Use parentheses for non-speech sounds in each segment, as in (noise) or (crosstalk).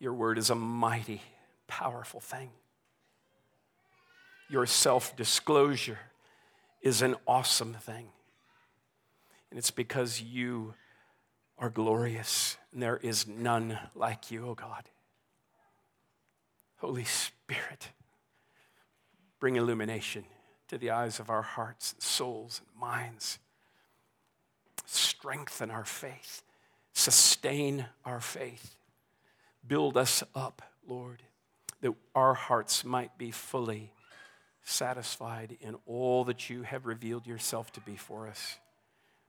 Your word is a mighty, powerful thing. Your self disclosure is an awesome thing. And it's because you are glorious, and there is none like you, O oh God. Holy Spirit, bring illumination to the eyes of our hearts, and souls, and minds. Strengthen our faith, sustain our faith, build us up, Lord, that our hearts might be fully satisfied in all that you have revealed yourself to be for us.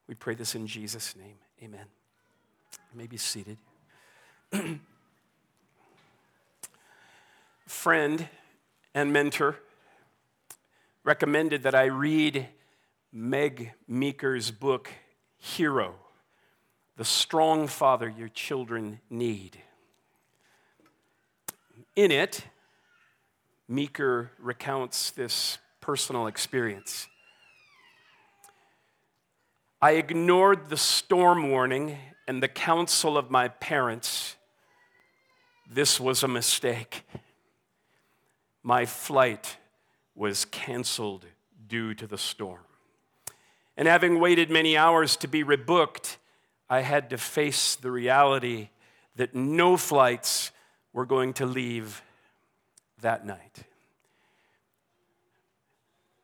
We pray this in Jesus' name. Amen. You may be seated. (clears throat) Friend and mentor recommended that I read Meg Meeker's book, Hero The Strong Father Your Children Need. In it, Meeker recounts this personal experience. I ignored the storm warning and the counsel of my parents. This was a mistake. My flight was canceled due to the storm. And having waited many hours to be rebooked, I had to face the reality that no flights were going to leave that night.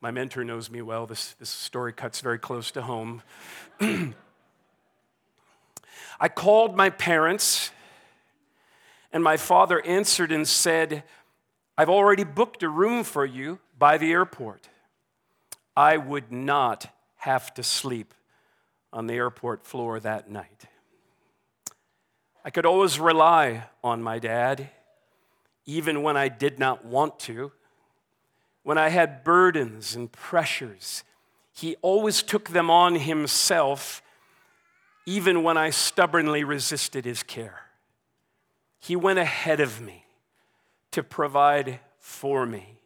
My mentor knows me well. This, this story cuts very close to home. (clears throat) I called my parents, and my father answered and said, I've already booked a room for you by the airport. I would not have to sleep on the airport floor that night. I could always rely on my dad even when I did not want to. When I had burdens and pressures, he always took them on himself, even when I stubbornly resisted his care. He went ahead of me to provide for me.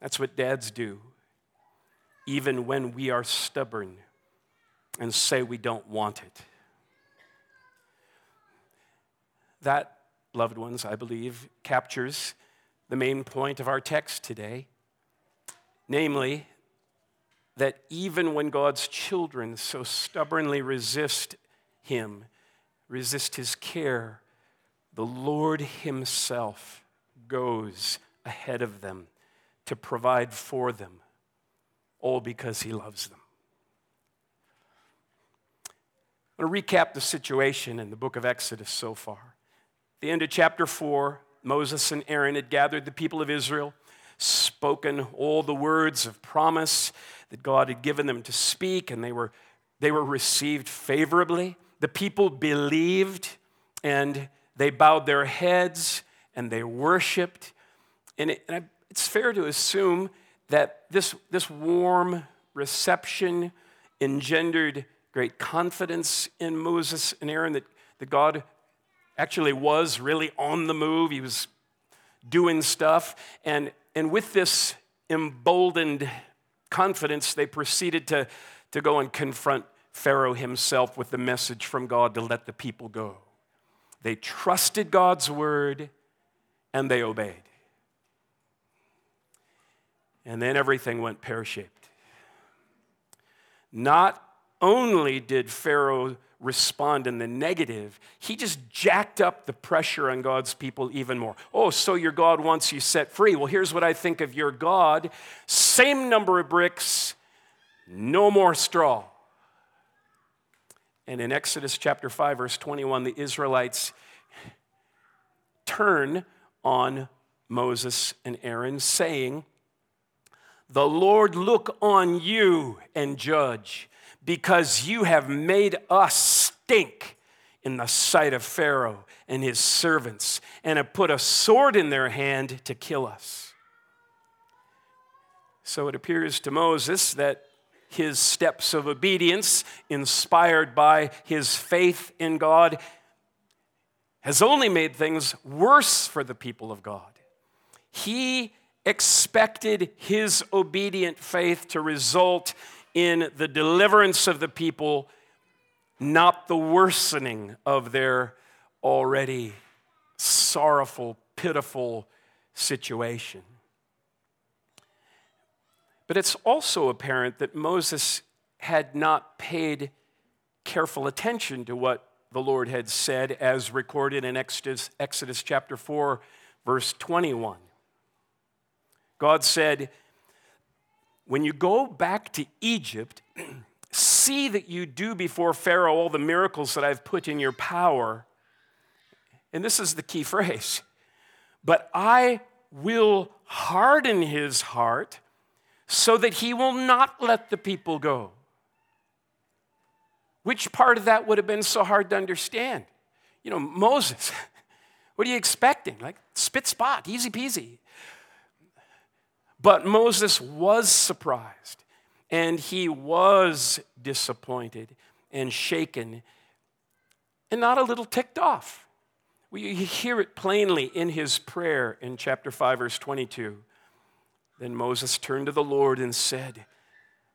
That's what dads do, even when we are stubborn and say we don't want it. That loved ones, I believe, captures the main point of our text today. Namely, that even when God's children so stubbornly resist Him, resist His care, the Lord Himself goes ahead of them to provide for them, all because He loves them. I'm going to recap the situation in the book of Exodus so far the end of chapter 4, Moses and Aaron had gathered the people of Israel, spoken all the words of promise that God had given them to speak, and they were, they were received favorably. The people believed and they bowed their heads and they worshiped. And, it, and I, it's fair to assume that this, this warm reception engendered great confidence in Moses and Aaron that, that God actually was really on the move. He was doing stuff. And, and with this emboldened confidence, they proceeded to, to go and confront Pharaoh himself with the message from God to let the people go. They trusted God's word and they obeyed. And then everything went pear shaped. Not only did Pharaoh respond in the negative, he just jacked up the pressure on God's people even more. Oh, so your God wants you set free. Well, here's what I think of your God same number of bricks, no more straw. And in Exodus chapter 5, verse 21, the Israelites turn on Moses and Aaron, saying, The Lord look on you and judge because you have made us stink in the sight of Pharaoh and his servants, and have put a sword in their hand to kill us. So it appears to Moses that his steps of obedience, inspired by his faith in God, has only made things worse for the people of God. He expected his obedient faith to result in the deliverance of the people, not the worsening of their already sorrowful, pitiful situation. But it's also apparent that Moses had not paid careful attention to what the Lord had said, as recorded in Exodus, Exodus chapter 4, verse 21. God said, When you go back to Egypt, (clears throat) see that you do before Pharaoh all the miracles that I've put in your power. And this is the key (laughs) phrase. But I will harden his heart so that he will not let the people go. Which part of that would have been so hard to understand? You know, Moses, (laughs) what are you expecting? Like, spit spot, easy peasy. But Moses was surprised and he was disappointed and shaken and not a little ticked off. We hear it plainly in his prayer in chapter 5, verse 22. Then Moses turned to the Lord and said,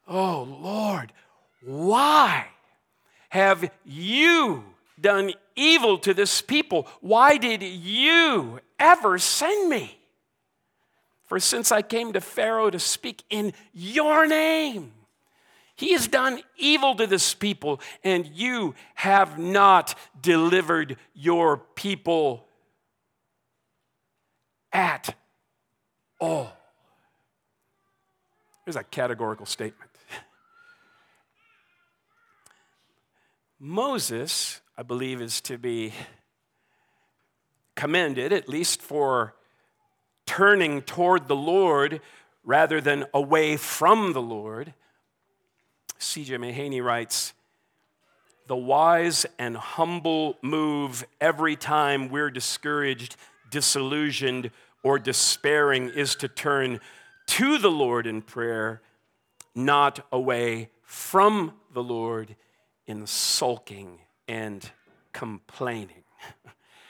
Oh Lord, why have you done evil to this people? Why did you ever send me? For since I came to Pharaoh to speak in your name, he has done evil to this people, and you have not delivered your people at all. There's a categorical statement. (laughs) Moses, I believe, is to be commended, at least for turning toward the Lord rather than away from the Lord. C.J. Mahaney writes, the wise and humble move every time we're discouraged, disillusioned, or despairing is to turn to the Lord in prayer, not away from the Lord in sulking and complaining.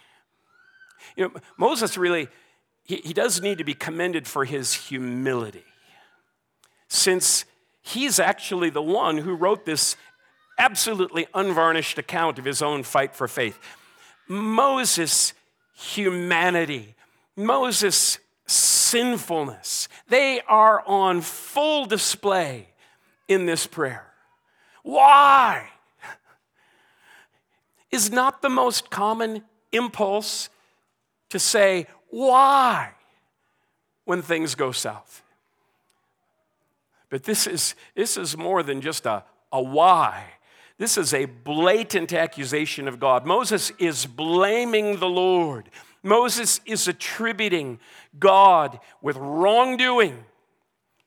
(laughs) you know, Moses really, he, he does need to be commended for his humility, since he's actually the one who wrote this absolutely unvarnished account of his own fight for faith. Moses' humanity, Moses' sinfulness. They are on full display in this prayer. Why? Is not the most common impulse to say, why, when things go south. But this is, this is more than just a, a why. This is a blatant accusation of God. Moses is blaming the Lord. Moses is attributing God with wrongdoing.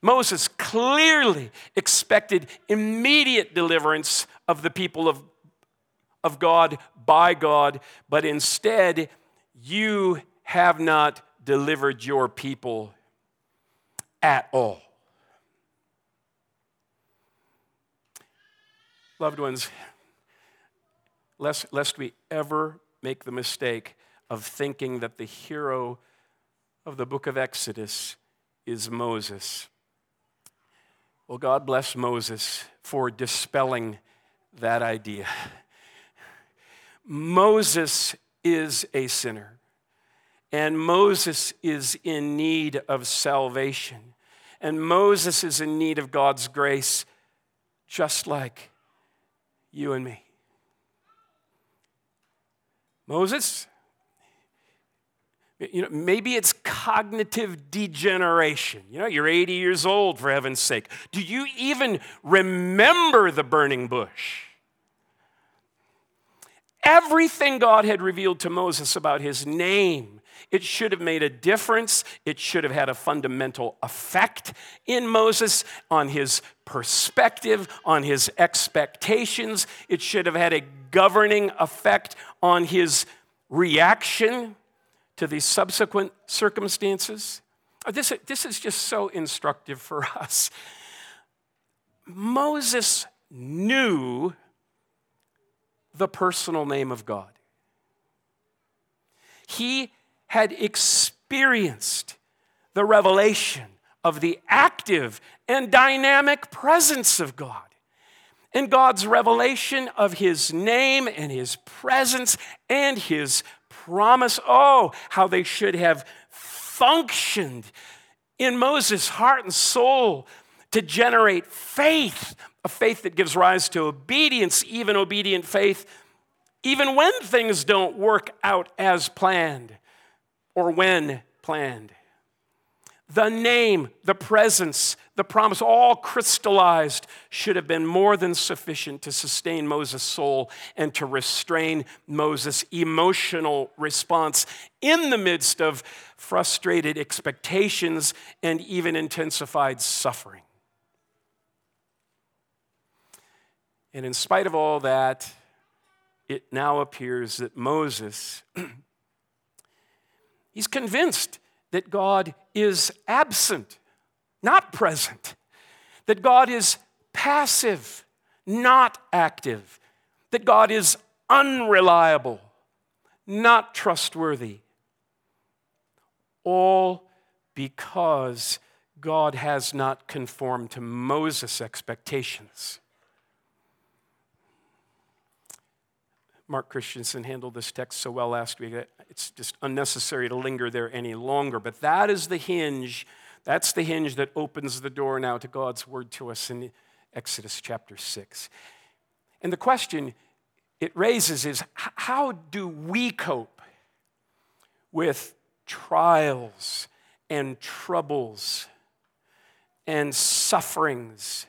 Moses clearly expected immediate deliverance of the people of, of God by God, but instead, you have not delivered your people at all. Loved ones, lest, lest we ever make the mistake of thinking that the hero of the book of Exodus is Moses. Well, God bless Moses for dispelling that idea. Moses is a sinner, and Moses is in need of salvation, and Moses is in need of God's grace, just like you and me. Moses, you know, maybe it's cognitive degeneration. You know, you're 80 years old, for heaven's sake. Do you even remember the burning bush? Everything God had revealed to Moses about his name, it should have made a difference. It should have had a fundamental effect in Moses on his perspective, on his expectations. It should have had a governing effect on his reaction to these subsequent circumstances. Uh, this, this is just so instructive for (laughs) us. Moses knew the personal name of God. He had experienced the revelation of the active and dynamic presence of God. and God's revelation of his name and his presence and his promise. Oh, how they should have functioned in Moses' heart and soul to generate faith, a faith that gives rise to obedience, even obedient faith, even when things don't work out as planned or when planned. The name, the presence, the promise, all crystallized, should have been more than sufficient to sustain Moses' soul and to restrain Moses' emotional response in the midst of frustrated expectations and even intensified suffering. And in spite of all that, it now appears that Moses, (clears throat) he's convinced that God is absent, not present, that God is passive, not active, that God is unreliable, not trustworthy. All because God has not conformed to Moses' expectations. Mark Christensen handled this text so well last week it's just unnecessary to linger there any longer. But that is the hinge, that's the hinge that opens the door now to God's word to us in Exodus chapter 6. And the question it raises is how do we cope with trials and troubles and sufferings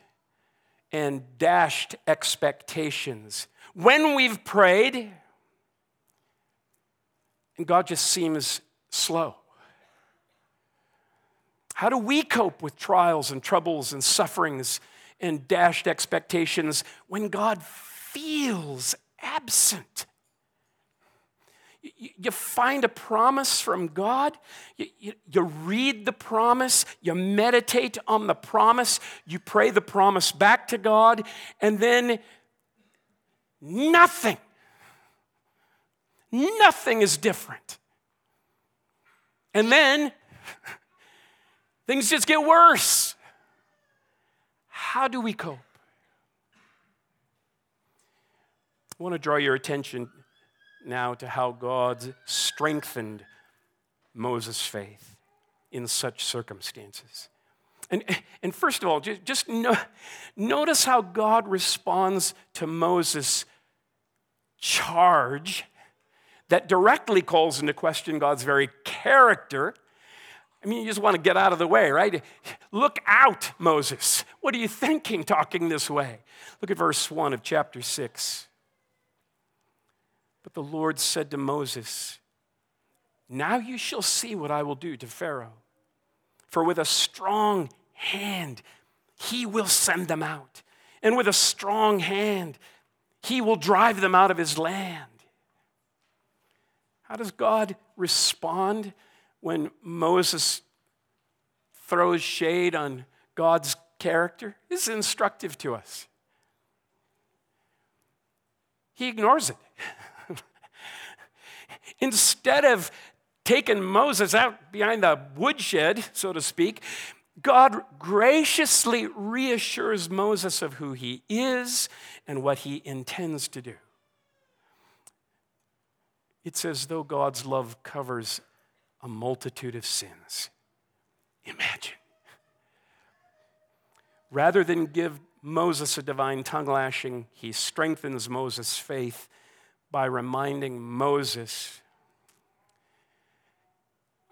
and dashed expectations when we've prayed, and God just seems slow. How do we cope with trials and troubles and sufferings and dashed expectations when God feels absent? You find a promise from God, you, read the promise, you meditate on the promise, you pray the promise back to God, and then Nothing. Nothing is different. And then (laughs) things just get worse. How do we cope? I want to draw your attention now to how God strengthened Moses' faith in such circumstances. And, and first of all, just, just no, notice how God responds to Moses' charge that directly calls into question God's very character. I mean, you just want to get out of the way, right? Look out, Moses. What are you thinking talking this way? Look at verse 1 of chapter 6. But the Lord said to Moses, Now you shall see what I will do to Pharaoh. For with a strong hand he will send them out. And with a strong hand he will drive them out of his land. How does God respond when Moses throws shade on God's character? This is instructive to us. He ignores it. (laughs) Instead of taking Moses out behind the woodshed, so to speak, God graciously reassures Moses of who he is and what he intends to do. It's as though God's love covers a multitude of sins. Imagine. Rather than give Moses a divine tongue lashing, he strengthens Moses' faith by reminding Moses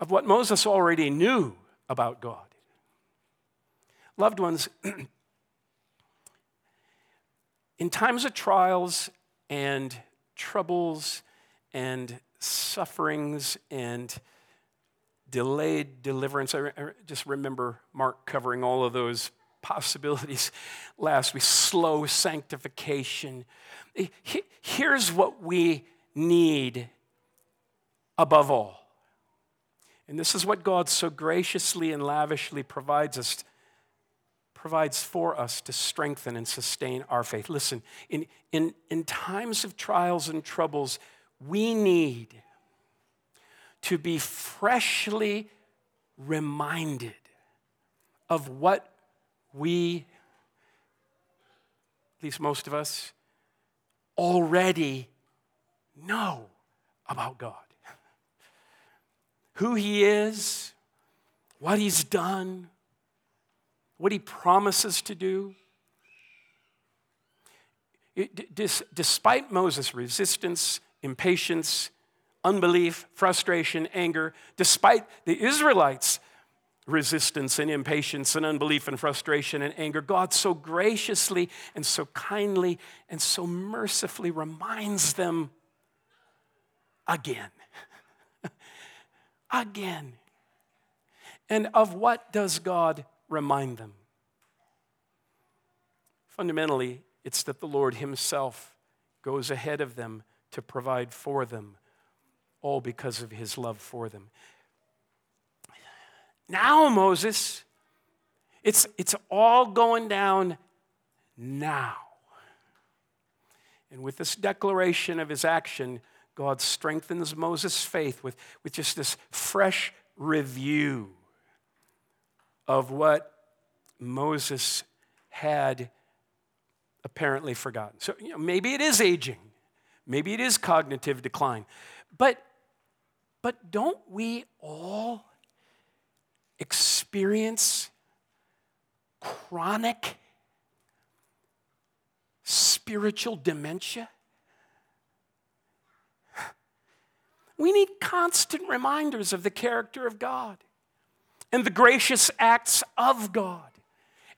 of what Moses already knew about God. Loved ones, (clears throat) in times of trials and troubles and sufferings and delayed deliverance, I just remember Mark covering all of those possibilities (laughs) last week slow sanctification. Here's what we need above all. And this is what God so graciously and lavishly provides us provides for us to strengthen and sustain our faith. Listen, in, in, in times of trials and troubles, we need to be freshly reminded of what we at least most of us, already know about God. Who He is, what He's done, what He promises to do. It, despite Moses' resistance, impatience, unbelief, frustration, anger, despite the Israelites' resistance and impatience and unbelief and frustration and anger, God so graciously and so kindly and so mercifully reminds them again. (laughs) again. And of what does God remind them? Fundamentally, it's that the Lord Himself goes ahead of them to provide for them, all because of His love for them. Now, Moses, it's, it's all going down now. And with this declaration of his action, God strengthens Moses' faith with, with just this fresh review of what Moses had apparently forgotten. So you know, maybe it is aging, maybe it is cognitive decline, but, but don't we all experience chronic spiritual dementia? We need constant reminders of the character of God and the gracious acts of God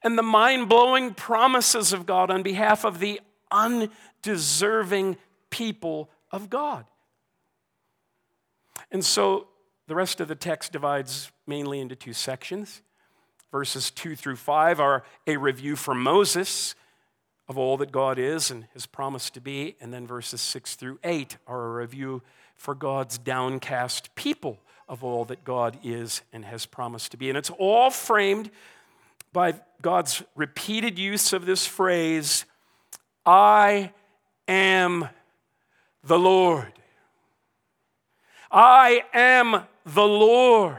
and the mind blowing promises of God on behalf of the undeserving people of God. And so the rest of the text divides mainly into two sections. Verses 2 through 5 are a review from Moses of all that God is and has promised to be. And then verses 6 through 8 are a review for God's downcast people of all that God is and has promised to be. And it's all framed by God's repeated use of this phrase, I am the Lord. I am the Lord.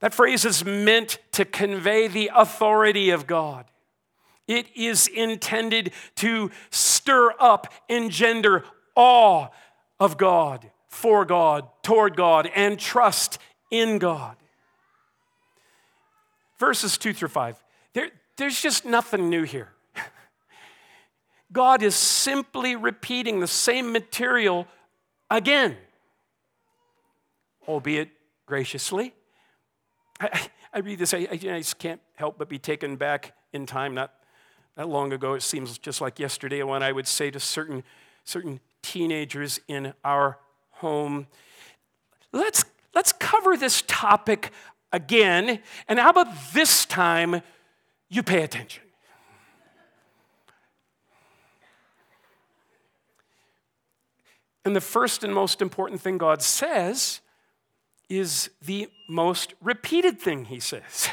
That phrase is meant to convey the authority of God. It is intended to stir up, engender awe of God, for God, toward God, and trust in God. Verses 2 through 5. There, there's just nothing new here. God is simply repeating the same material again, albeit graciously. I, I read this, I, I, just can't help but be taken back in time. Not that long ago, it seems just like yesterday, when I would say to certain, certain teenagers in our home, let's, let's cover this topic again, and how about this time you pay attention? And the first and most important thing God says is the most repeated thing he says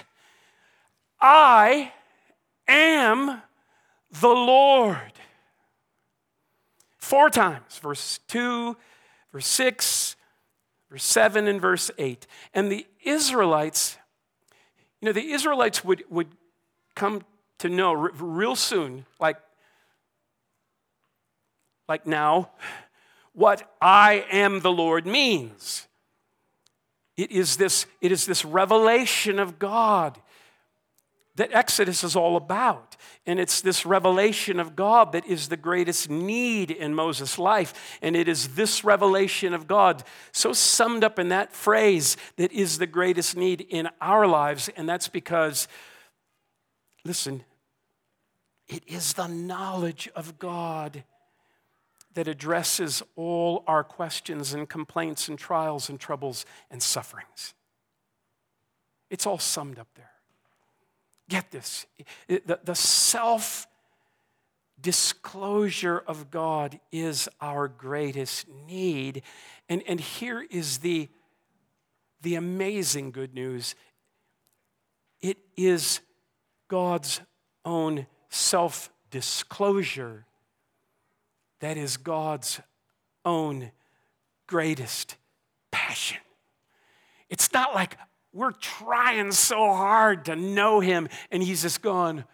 I am the Lord. Four times, verse 2, verse 6, verse 7, and verse 8. And the Israelites, you know, the Israelites would, would come to know real soon, like, like now, what I am the Lord means. It is this, it is this revelation of God that Exodus is all about. And it's this revelation of God that is the greatest need in Moses' life. And it is this revelation of God, so summed up in that phrase, that is the greatest need in our lives. And that's because, listen, it is the knowledge of God that addresses all our questions and complaints and trials and troubles and sufferings. It's all summed up there. Get this the, the self disclosure of God is our greatest need. And, and here is the, the amazing good news it is God's own self disclosure that is God's own greatest passion. It's not like we're trying so hard to know Him and He's just gone,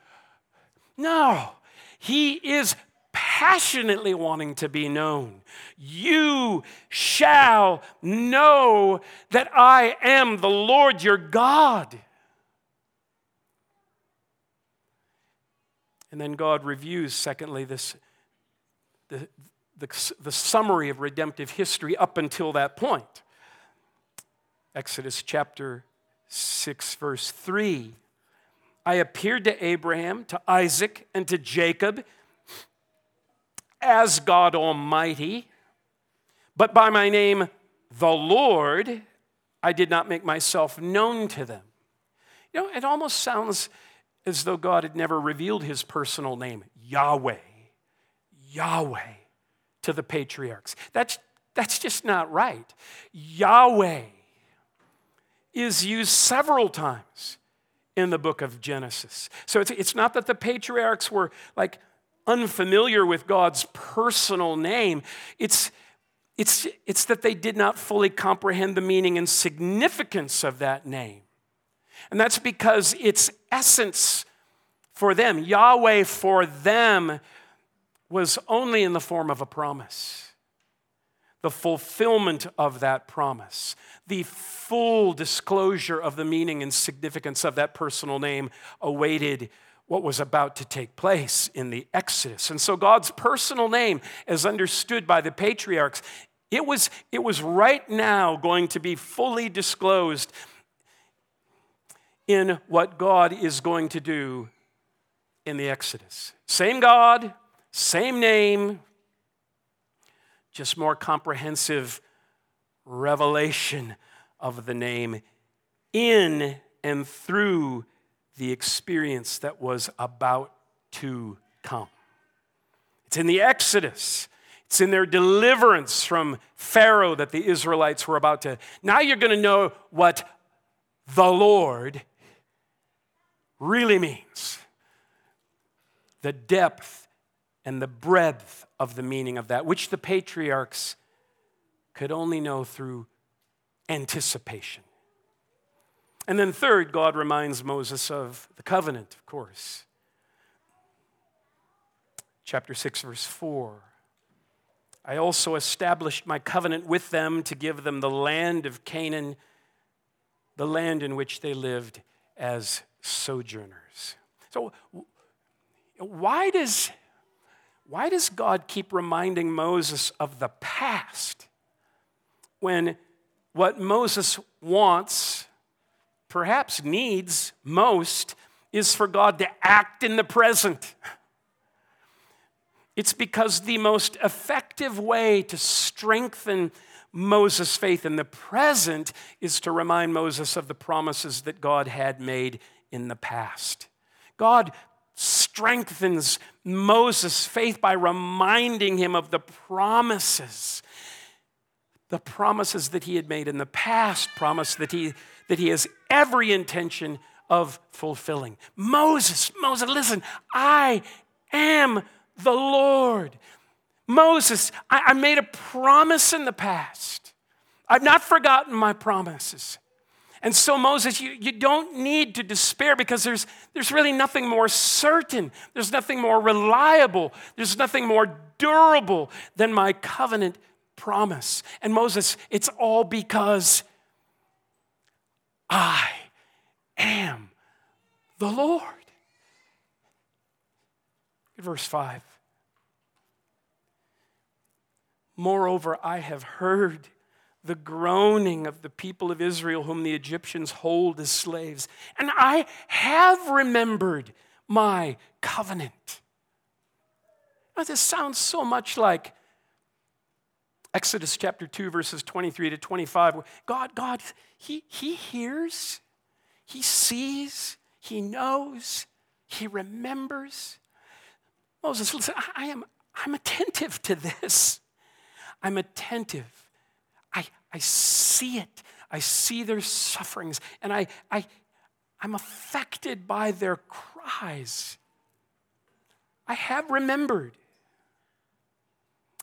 No, he is passionately wanting to be known. You shall know that I am the Lord your God. And then God reviews, secondly, this, the, the, the summary of redemptive history up until that point. Exodus chapter 6, verse 3. I appeared to Abraham, to Isaac, and to Jacob as God Almighty, but by my name, the Lord, I did not make myself known to them. You know, it almost sounds as though God had never revealed his personal name, Yahweh, Yahweh, to the patriarchs. That's, that's just not right. Yahweh is used several times in the book of Genesis. So it's, it's not that the patriarchs were like unfamiliar with God's personal name. It's, it's, it's that they did not fully comprehend the meaning and significance of that name. And that's because its essence for them, Yahweh for them, was only in the form of a promise. The fulfillment of that promise, the full disclosure of the meaning and significance of that personal name awaited what was about to take place in the Exodus. And so God's personal name, as understood by the patriarchs, it was, it was right now going to be fully disclosed in what God is going to do in the Exodus. Same God, same name, just more comprehensive revelation of the name in and through the experience that was about to come. It's in the Exodus. It's in their deliverance from Pharaoh that the Israelites were about to. Now you're going to know what the Lord really means the depth and the breadth of the meaning of that, which the patriarchs could only know through anticipation. And then, third, God reminds Moses of the covenant, of course. Chapter 6, verse 4. I also established my covenant with them to give them the land of Canaan, the land in which they lived as sojourners. So, why does, why does God keep reminding Moses of the past when what Moses wants perhaps needs most is for God to act in the present. It's because the most effective way to strengthen Moses' faith in the present is to remind Moses of the promises that God had made in the past. God strengthens Moses' faith by reminding him of the promises. The promises that he had made in the past, promise that he that he has every intention of fulfilling. Moses, Moses, listen, I am the Lord. Moses, I, I made a promise in the past. I've not forgotten my promises. And so, Moses, you, you don't need to despair because there's, there's really nothing more certain, there's nothing more reliable, there's nothing more durable than my covenant promise. And Moses, it's all because I am the Lord. Verse 5. Moreover, I have heard the groaning of the people of Israel, whom the Egyptians hold as slaves, and I have remembered my covenant. Now, this sounds so much like Exodus chapter 2, verses 23 to 25. God, God, He, he hears, He sees, He knows, He remembers. Moses, listen, I am I'm attentive to this. I'm attentive. I, see it. I see their sufferings, and I, I, I'm affected by their cries. I have remembered.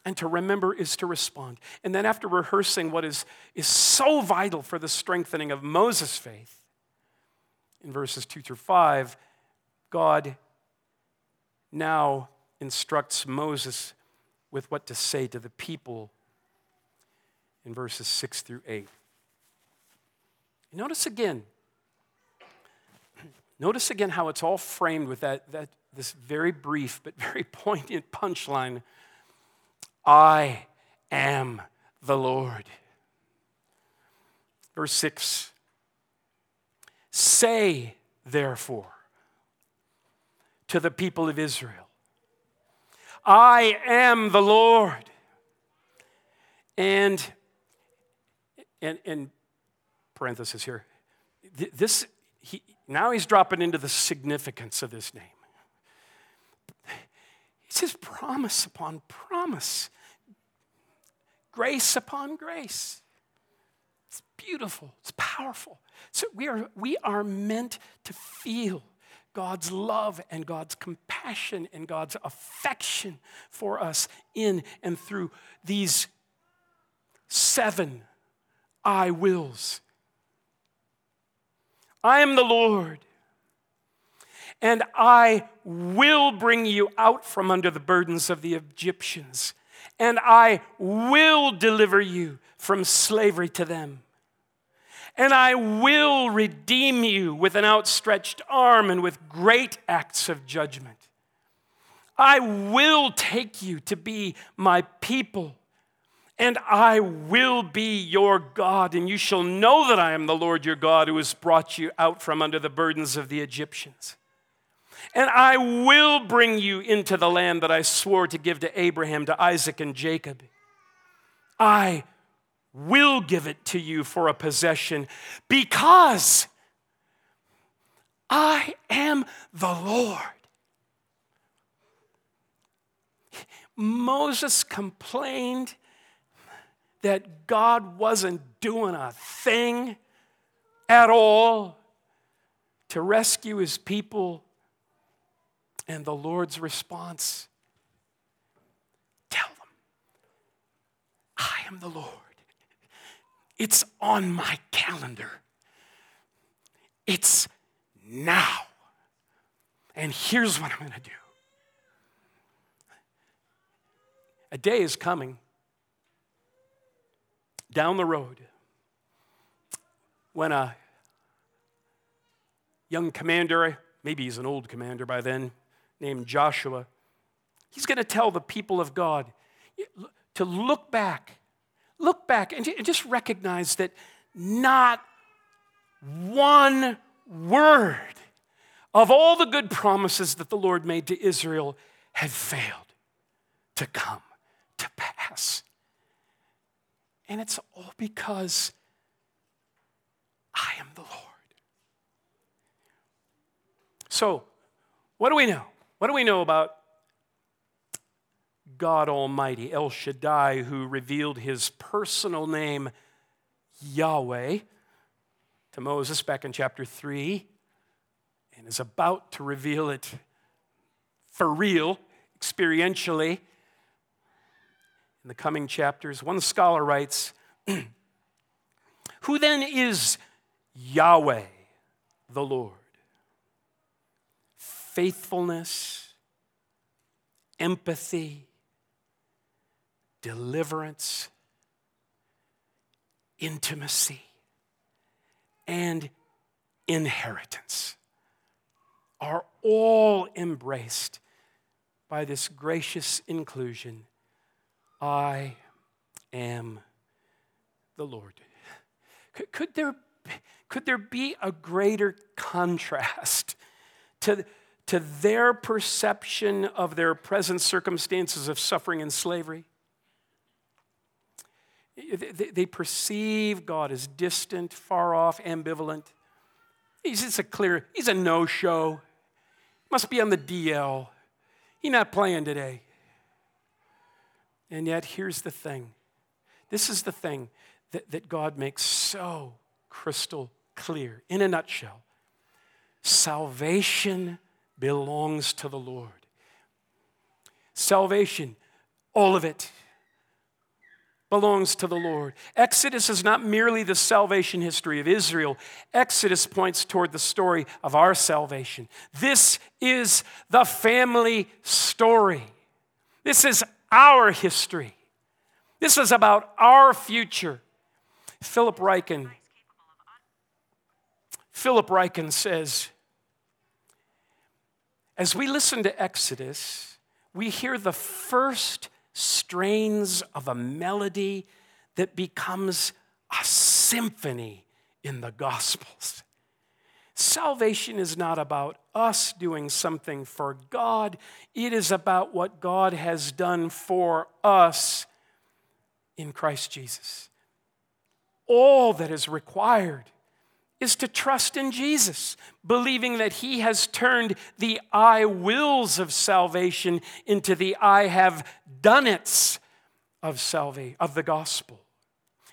And to remember is to respond. And then, after rehearsing what is, is so vital for the strengthening of Moses' faith, in verses 2 through 5, God now instructs Moses with what to say to the people in verses 6 through 8. Notice again, (clears throat) notice again how it's all framed with that, that this very brief but very (laughs) poignant punchline I am the Lord. Verse 6 Say, therefore, to the people of Israel, I am the Lord. And, and, and parenthesis here, this, he, now he's dropping into the significance of this name. He says promise upon promise, grace upon grace. It's beautiful, it's powerful. So we are, we are meant to feel God's love and God's compassion and God's affection for us in and through these seven I wills. I am the Lord, and I will bring you out from under the burdens of the Egyptians, and I will deliver you from slavery to them and I will redeem you with an outstretched arm and with great acts of judgment. I will take you to be my people, and I will be your God, and you shall know that I am the Lord your God who has brought you out from under the burdens of the Egyptians. And I will bring you into the land that I swore to give to Abraham, to Isaac, and Jacob. I will give it to you for a possession because I am the Lord. Moses complained that God wasn't doing a thing at all to rescue his people. And the Lord's response tell them, I am the Lord. It's on my calendar. It's now. And here's what I'm going to do a day is coming down the road when a young commander, maybe he's an old commander by then, named Joshua, he's going to tell the people of God to look back look back and just recognize that not one word of all the good promises that the Lord made to Israel had failed to come to pass. And it's all because I am the Lord. So, what do we know? What do we know about God Almighty, El Shaddai, who revealed his personal name, Yahweh, to Moses back in chapter 3, and is about to reveal it for real, experientially, in the coming chapters. One scholar writes (clears throat) Who then is Yahweh, the Lord? Faithfulness, empathy, deliverance, intimacy, and inheritance are all embraced by this gracious inclusion I am the Lord. Could, could, there, could there be a greater contrast to, to their perception of their present circumstances of suffering and slavery? They perceive God as distant, far off, ambivalent. He's just a clear, he's a no show. Must be on the DL. He's not playing today. And yet, here's the thing this is the thing that, that God makes so crystal clear in a nutshell salvation belongs to the Lord. Salvation, all of it belongs to the Lord. Exodus is not merely the salvation history of Israel, Exodus points toward the story of our salvation. This is the family story. This is our history. This is about our future. Philip Ryken. Philip Ryken says, as we listen to Exodus, we hear the first strains of a melody that becomes a symphony in the Gospels. Salvation is not about us doing something for God, it is about what God has done for us in Christ Jesus. All that is required is to trust in Jesus, believing that He has turned the I wills of salvation into the I have done it's of salvation, of the gospel.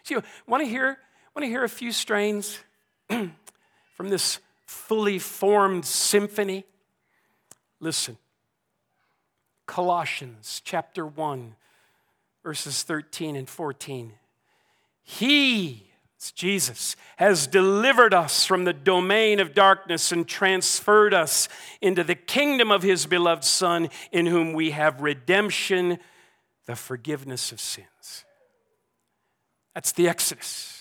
So, you want to hear, want to hear a few strains (clears throat) from this fully formed symphony? Listen. Colossians chapter 1, verses 13 and 14. He, Jesus, has delivered us from the domain of darkness and transferred us into the kingdom of his beloved Son, in whom we have redemption, the forgiveness of sins. That's the Exodus.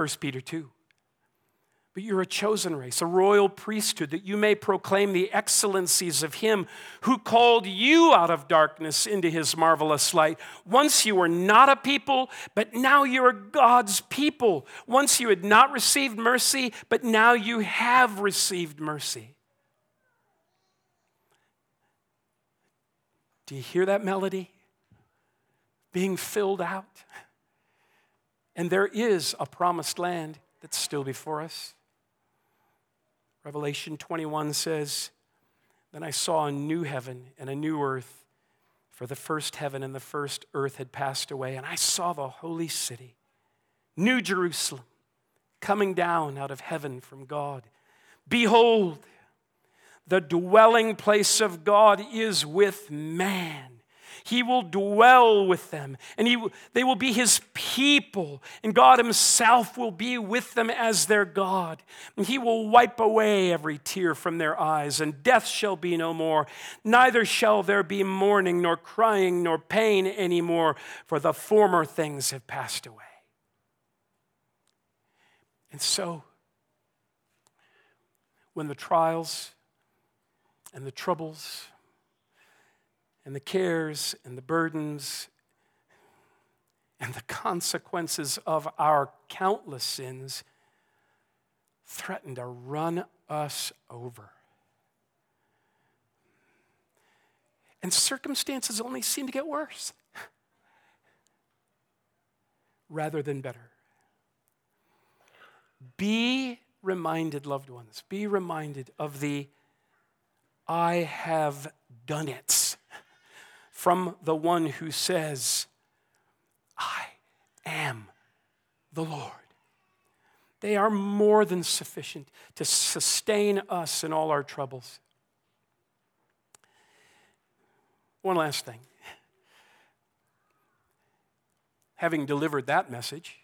1 Peter 2. But you're a chosen race, a royal priesthood, that you may proclaim the excellencies of Him who called you out of darkness into His marvelous light. Once you were not a people, but now you're God's people. Once you had not received mercy, but now you have received mercy. Do you hear that melody? Being filled out. And there is a promised land that's still before us. Revelation 21 says, Then I saw a new heaven and a new earth, for the first heaven and the first earth had passed away, and I saw the holy city, New Jerusalem, coming down out of heaven from God. Behold, the dwelling place of God is with man he will dwell with them, and he, they will be his people, and God himself will be with them as their God. And he will wipe away every tear from their eyes, and death shall be no more. Neither shall there be mourning, nor crying, nor pain anymore, for the former things have passed away. And so, when the trials and the troubles and the cares and the burdens and the consequences of our countless sins threaten to run us over. And circumstances only seem to get worse rather than better. Be reminded, loved ones, be reminded of the I have done it from the one who says, I am the Lord. They are more than sufficient to sustain us in all our troubles. One last thing. Having delivered that message,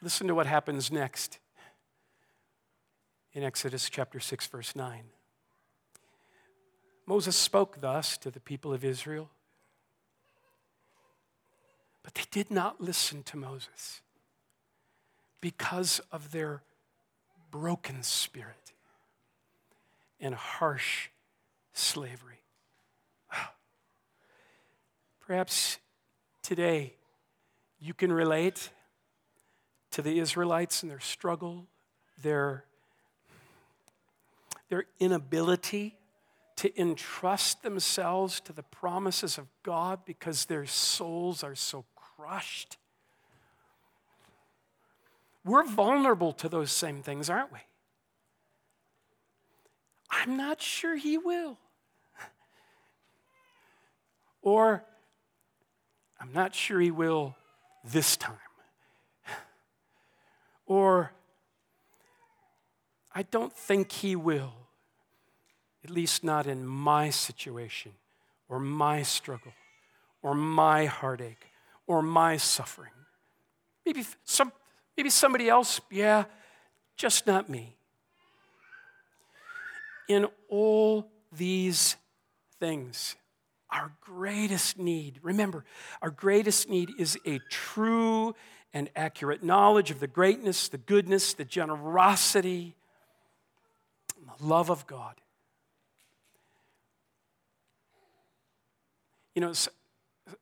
listen to what happens next in Exodus chapter 6, verse 9. Moses spoke thus to the people of Israel. But they did not listen to Moses because of their broken spirit and harsh slavery. (sighs) Perhaps today you can relate to the Israelites and their struggle, their, their inability to entrust themselves to the promises of God because their souls are so crushed. We're vulnerable to those same things, aren't we? I'm not sure he will. (laughs) Or, I'm not sure he will this time. (laughs) Or, I don't think he will, at least not in my situation, or my struggle, or my heartache, or my suffering. Maybe, some, maybe somebody else, yeah, just not me. In all these things, our greatest need, remember, our greatest need is a true and accurate knowledge of the greatness, the goodness, the generosity, and the love of God. You know, so,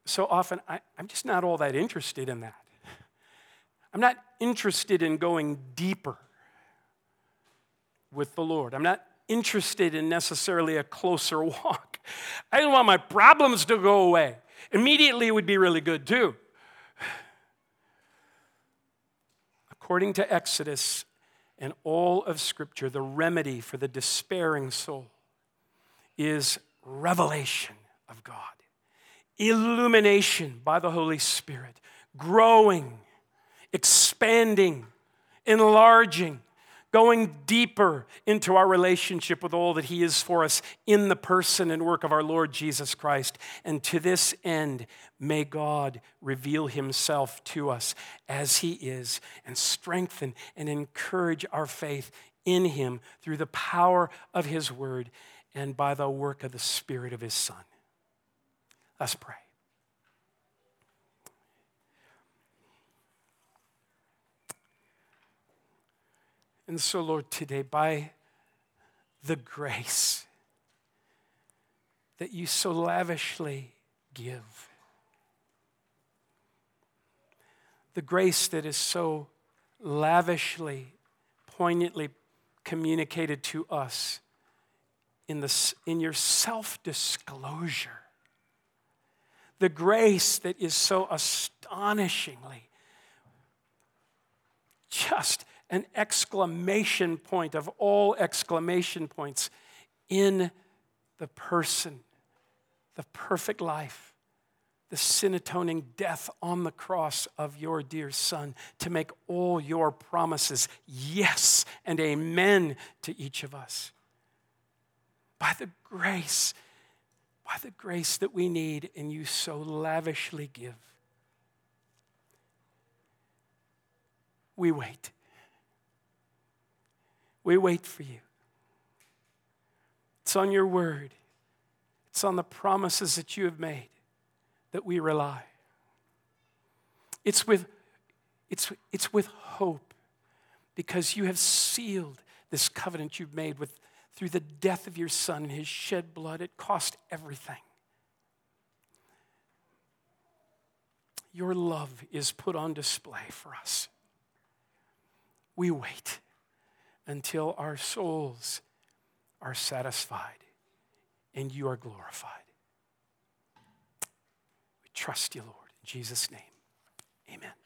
so often I, I'm just not all that interested in that. (laughs) I'm not interested in going deeper with the Lord. I'm not interested in necessarily a closer (laughs) walk. I don't want my problems to go away. Immediately, it would be really good too. (sighs) According to Exodus and all of Scripture, the remedy for the despairing soul is revelation of God, illumination by the Holy Spirit, growing, expanding, enlarging going deeper into our relationship with all that He is for us in the person and work of our Lord Jesus Christ. And to this end, may God reveal Himself to us as He is and strengthen and encourage our faith in Him through the power of His Word and by the work of the Spirit of His Son. Let's pray. And so, Lord, today, by the grace that you so lavishly give, the grace that is so lavishly, poignantly communicated to us in, the, in your self disclosure, the grace that is so astonishingly just an exclamation point of all exclamation points in the person, the perfect life, the sin atoning death on the cross of your dear Son to make all your promises yes and amen to each of us. By the grace, by the grace that we need and you so lavishly give. We wait. We wait for you. It's on your word, it's on the promises that you have made that we rely. It's with, it's, it's with hope because you have sealed this covenant you've made with, through the death of your son and his shed blood. It cost everything. Your love is put on display for us. We wait until our souls are satisfied and you are glorified. We trust you, Lord. In Jesus' name, amen.